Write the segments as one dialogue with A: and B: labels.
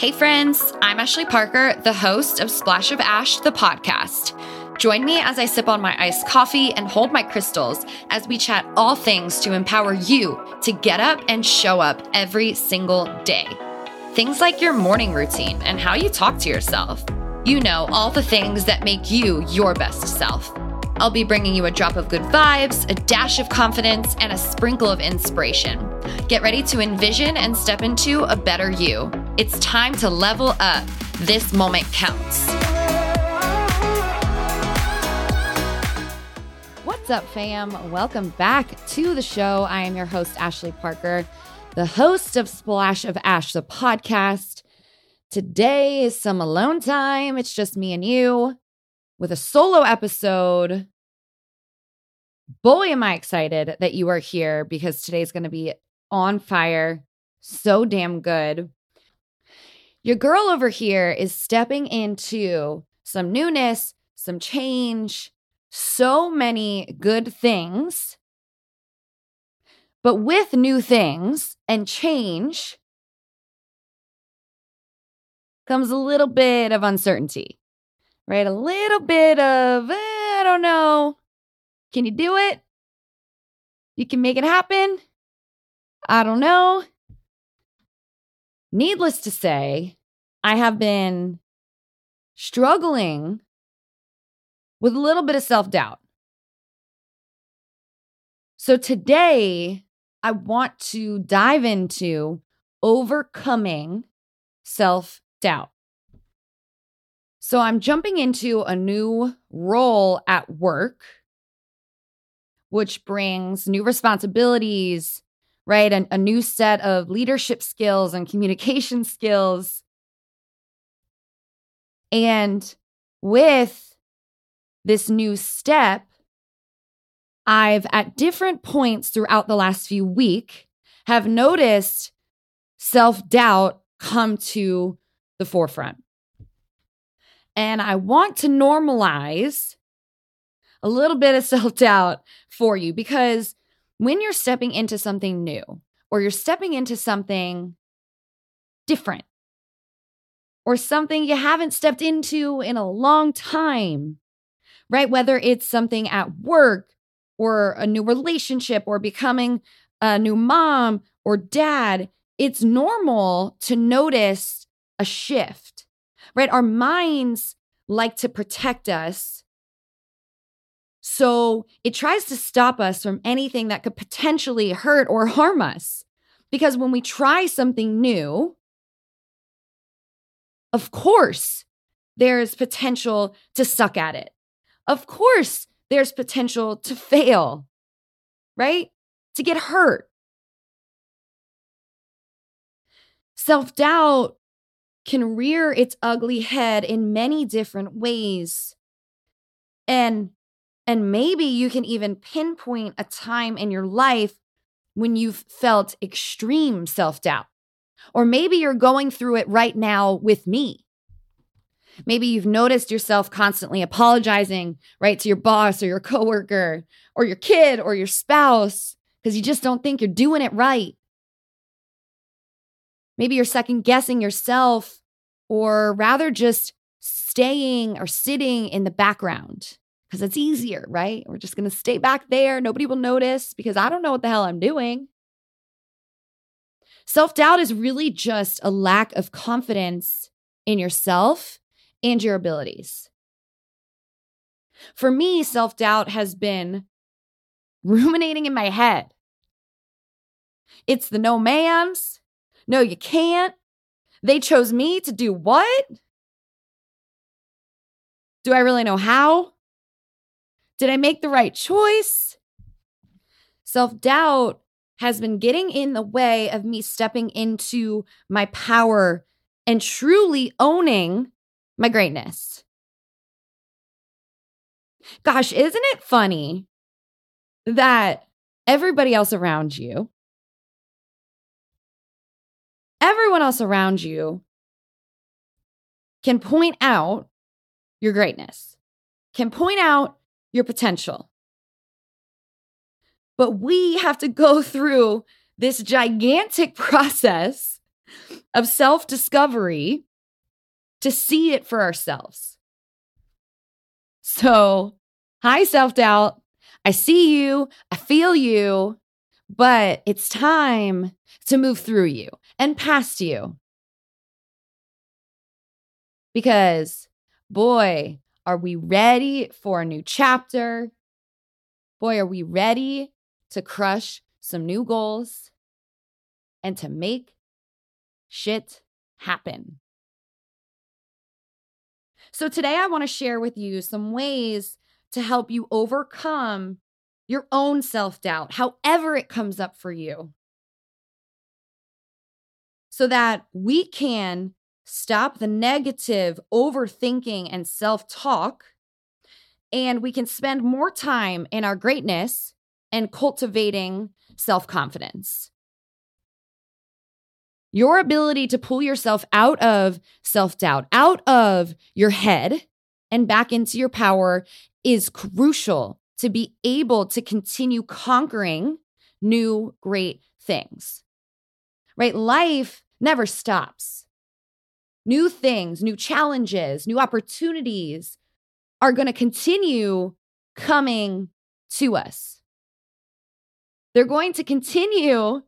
A: Hey, friends, I'm Ashley Parker, the host of Splash of Ash, the podcast. Join me as I sip on my iced coffee and hold my crystals as we chat all things to empower you to get up and show up every single day. Things like your morning routine and how you talk to yourself. You know, all the things that make you your best self. I'll be bringing you a drop of good vibes, a dash of confidence, and a sprinkle of inspiration. Get ready to envision and step into a better you. It's time to level up. This moment counts. What's up, fam? Welcome back to the show. I am your host, Ashley Parker, the host of Splash of Ash, the podcast. Today is some alone time. It's just me and you with a solo episode. Boy, am I excited that you are here because today's going to be on fire. So damn good. Your girl over here is stepping into some newness, some change, so many good things. But with new things and change comes a little bit of uncertainty right? A little bit of, eh, I don't know. Can you do it? You can make it happen? I don't know. Needless to say, I have been struggling with a little bit of self doubt. So today, I want to dive into overcoming self doubt. So I'm jumping into a new role at work, which brings new responsibilities, right? And a new set of leadership skills and communication skills. And with this new step, I've at different points throughout the last few week have noticed self-doubt come to the forefront. And I want to normalize a little bit of self doubt for you because when you're stepping into something new or you're stepping into something different or something you haven't stepped into in a long time, right? Whether it's something at work or a new relationship or becoming a new mom or dad, it's normal to notice a shift right? Our minds like to protect us. So it tries to stop us from anything that could potentially hurt or harm us. Because when we try something new, of course, there's potential to suck at it. Of course, there's potential to fail, right? To get hurt. Self doubt can rear its ugly head in many different ways. And and maybe you can even pinpoint a time in your life when you've felt extreme self-doubt. Or maybe you're going through it right now with me. Maybe you've noticed yourself constantly apologizing, right, to your boss or your coworker or your kid or your spouse because you just don't think you're doing it right. Maybe you're second guessing yourself, or rather just staying or sitting in the background because it's easier, right? We're just going to stay back there. Nobody will notice because I don't know what the hell I'm doing. Self doubt is really just a lack of confidence in yourself and your abilities. For me, self doubt has been ruminating in my head. It's the no ma'ams, no, you can't. They chose me to do what? Do I really know how? Did I make the right choice? Self doubt has been getting in the way of me stepping into my power and truly owning my greatness. Gosh, isn't it funny that everybody else around you everyone else around you can point out your greatness, can point out your potential. But we have to go through this gigantic process of self discovery to see it for ourselves. So, hi, self doubt. I see you, I feel you, but it's time to move through you and past you. Because, boy, are we ready for a new chapter? Boy, are we ready to crush some new goals and to make shit happen. So, today I want to share with you some ways to help you overcome your own self doubt, however it comes up for you, so that we can stop the negative overthinking and self talk, and we can spend more time in our greatness and cultivating self confidence. Your ability to pull yourself out of self doubt, out of your head, and back into your power is crucial to be able to continue conquering new great things. Right? Life never stops. New things, new challenges, new opportunities are going to continue coming to us. They're going to continue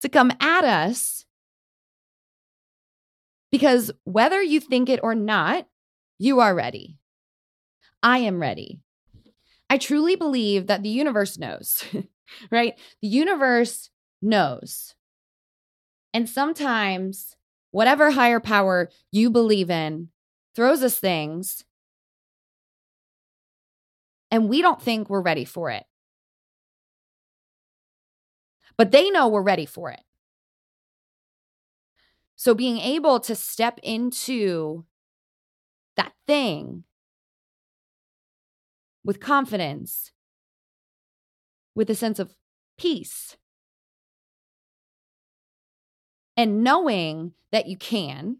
A: to come at us because whether you think it or not, you are ready. I am ready. I truly believe that the universe knows, right? The universe knows. And sometimes, whatever higher power you believe in throws us things, and we don't think we're ready for it but they know we're ready for it. So being able to step into that thing with confidence, with a sense of peace, and knowing that you can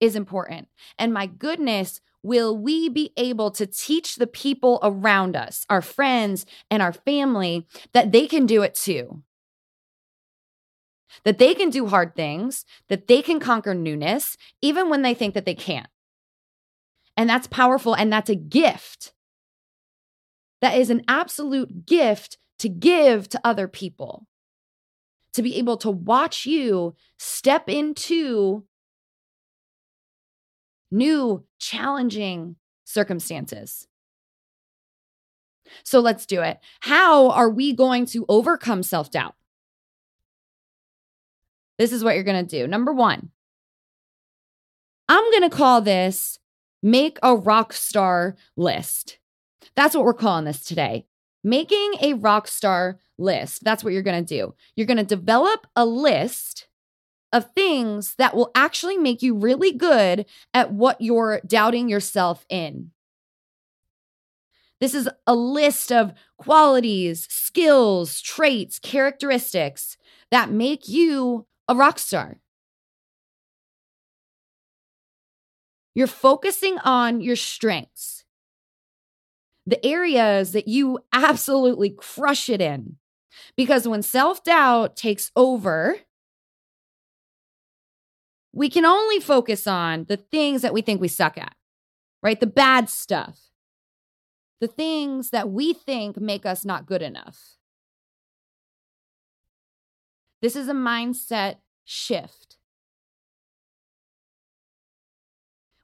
A: is important. And my goodness, will we be able to teach the people around us, our friends and our family, that they can do it too? That they can do hard things, that they can conquer newness, even when they think that they can't. And that's powerful and that's a gift. That is an absolute gift to give to other people. To be able to watch you step into new, challenging circumstances. So let's do it. How are we going to overcome self doubt? This is what you're going to do. Number one, I'm going to call this make a rock star list. That's what we're calling this today. Making a rock star list. That's what you're going to do. You're going to develop a list of things that will actually make you really good at what you're doubting yourself in. This is a list of qualities, skills, traits, characteristics that make you a rock star. You're focusing on your strengths, the areas that you absolutely crush it in. Because when self doubt takes over, we can only focus on the things that we think we suck at, right? The bad stuff, the things that we think make us not good enough. This is a mindset shift.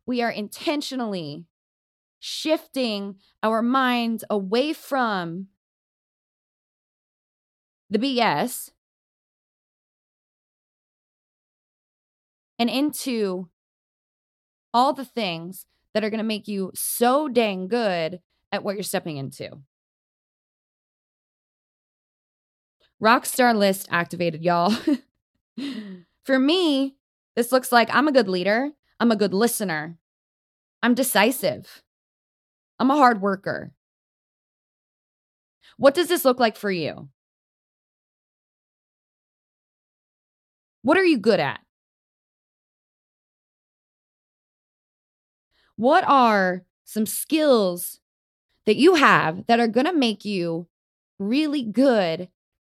A: We are intentionally shifting our minds away from the BS and into all the things that are going to make you so dang good at what you're stepping into. Rockstar list activated, y'all. For me, this looks like I'm a good leader, I'm a good listener, I'm decisive, I'm a hard worker. What does this look like for you? What are you good at? What are some skills that you have that are going to make you really good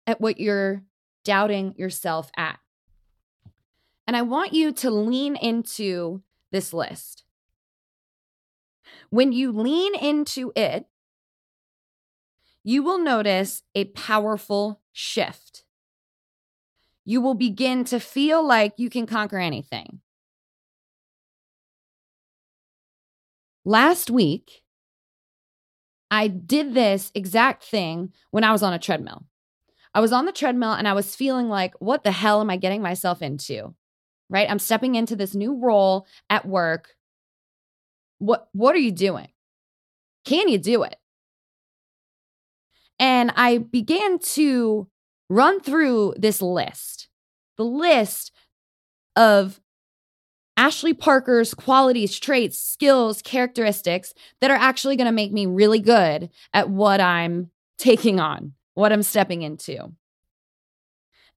A: at what you're doubting yourself at? And I want you to lean into this list. When you lean into it, you will notice a powerful shift. You will begin to feel like you can conquer anything. Last week, I did this exact thing when I was on a treadmill. I was on the treadmill and I was feeling like, what the hell am I getting myself into? Right? I'm stepping into this new role at work. What what are you doing? Can you do it? And I began to run through this list. The list of Ashley Parker's qualities, traits, skills, characteristics that are actually going to make me really good at what I'm taking on, what I'm stepping into.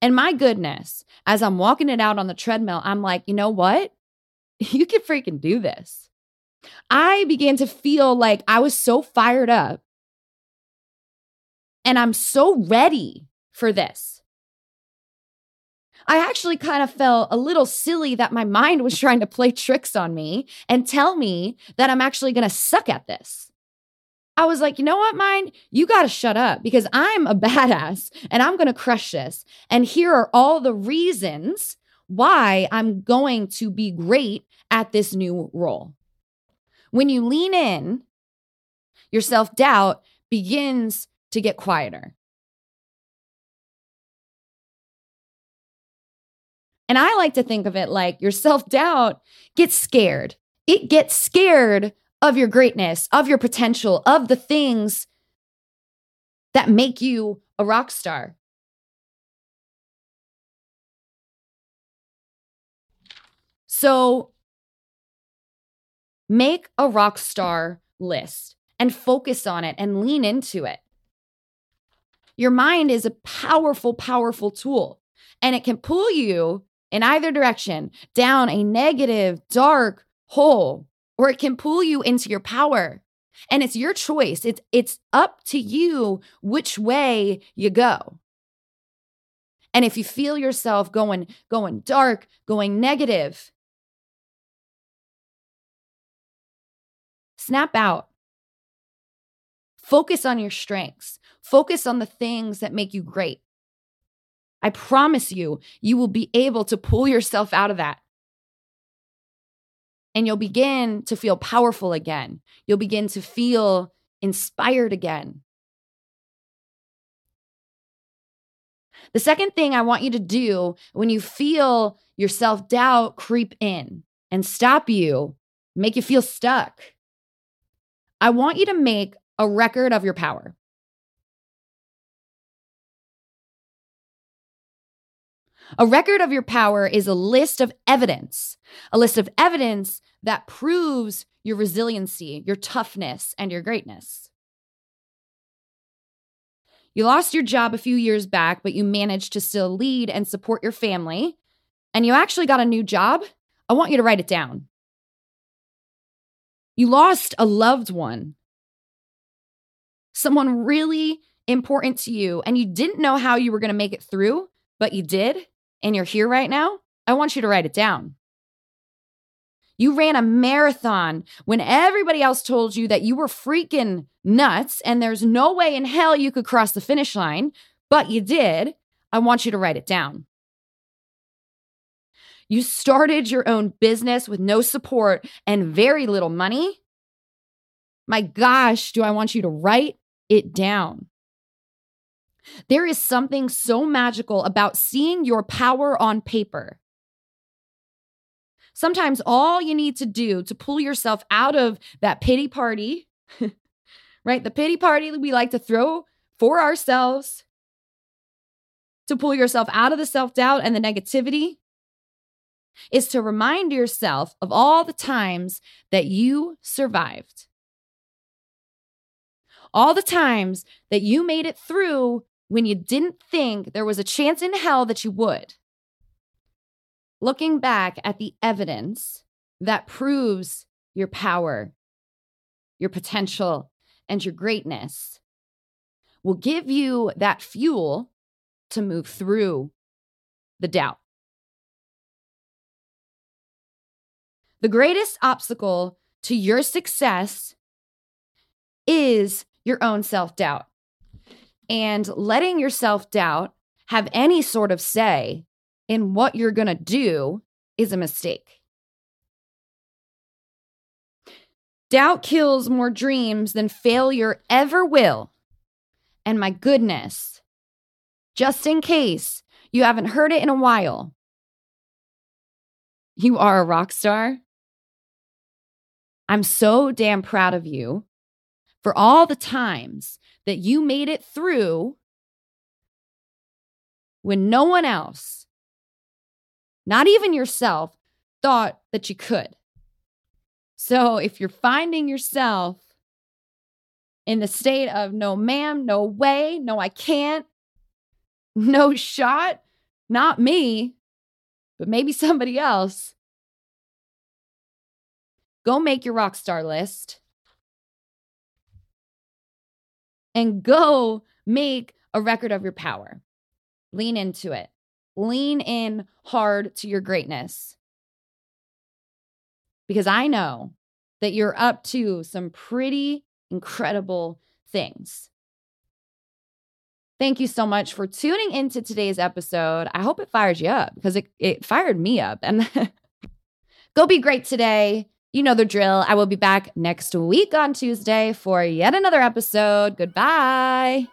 A: And my goodness, as I'm walking it out on the treadmill, I'm like, you know what? You can freaking do this. I began to feel like I was so fired up and I'm so ready for this. I actually kind of felt a little silly that my mind was trying to play tricks on me and tell me that I'm actually going to suck at this. I was like, you know what, mind? You got to shut up because I'm a badass and I'm going to crush this. And here are all the reasons why I'm going to be great at this new role. When you lean in, your self doubt begins to get quieter. And I like to think of it like your self doubt gets scared. It gets scared of your greatness, of your potential, of the things that make you a rock star. So make a rock star list and focus on it and lean into it. Your mind is a powerful, powerful tool, and it can pull you in either direction down a negative, dark hole, or it can pull you into your power. And it's your choice. It's it's up to you which way you go. And if you feel yourself going going dark, going negative, snap out. Focus on your strengths. Focus on the things that make you great. I promise you, you will be able to pull yourself out of that. And you'll begin to feel powerful again. You'll begin to feel inspired again. The second thing I want you to do when you feel your self doubt creep in and stop you, make you feel stuck, I want you to make a record of your power. A record of your power is a list of evidence, a list of evidence that proves your resiliency, your toughness, and your greatness. You lost your job a few years back, but you managed to still lead and support your family, and you actually got a new job. I want you to write it down. You lost a loved one, someone really important to you, and you didn't know how you were going to make it through, but you did and you're here right now, I want you to write it down. You ran a marathon when everybody else told you that you were freaking nuts and there's no way in hell you could cross the finish line, but you did. I want you to write it down. You started your own business with no support and very little money. My gosh, do I want you to write it down? There is something so magical about seeing your power on paper. Sometimes all you need to do to pull yourself out of that pity party, right? The pity party we like to throw for ourselves, to pull yourself out of the self doubt and the negativity, is to remind yourself of all the times that you survived. All the times that you made it through when you didn't think there was a chance in hell that you would. Looking back at the evidence that proves your power, your potential, and your greatness will give you that fuel to move through the doubt. The greatest obstacle to your success is your own self doubt. And letting your self doubt have any sort of say in what you're going to do is a mistake. Doubt kills more dreams than failure ever will. And my goodness, just in case you haven't heard it in a while, you are a rock star. I'm so damn proud of you for all the times that you made it through when no one else, not even yourself, thought that you could. So if you're finding yourself in the state of no, ma'am, no way, no, I can't, no shot, not me, but maybe somebody else, go make your rock star list and go make a record of your power. Lean into it. Lean in hard to your greatness because I know that you're up to some pretty incredible things. Thank you so much for tuning into today's episode. I hope it fires you up because it, it fired me up. And go be great today. You know the drill. I will be back next week on Tuesday for yet another episode. Goodbye.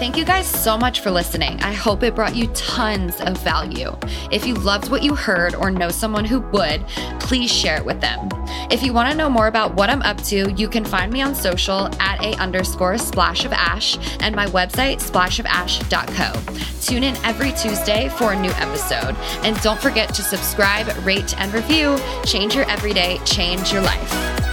A: Thank you guys so much for listening. I hope it brought you tons of value. If you loved what you heard or know someone who would, please share it with them. If you want to know more about what I'm up to, you can find me on social at a underscore splash of ash and my website splashofash.co. Tune in every Tuesday for a new episode. And don't forget to subscribe, rate, and review. Change your everyday, change your life.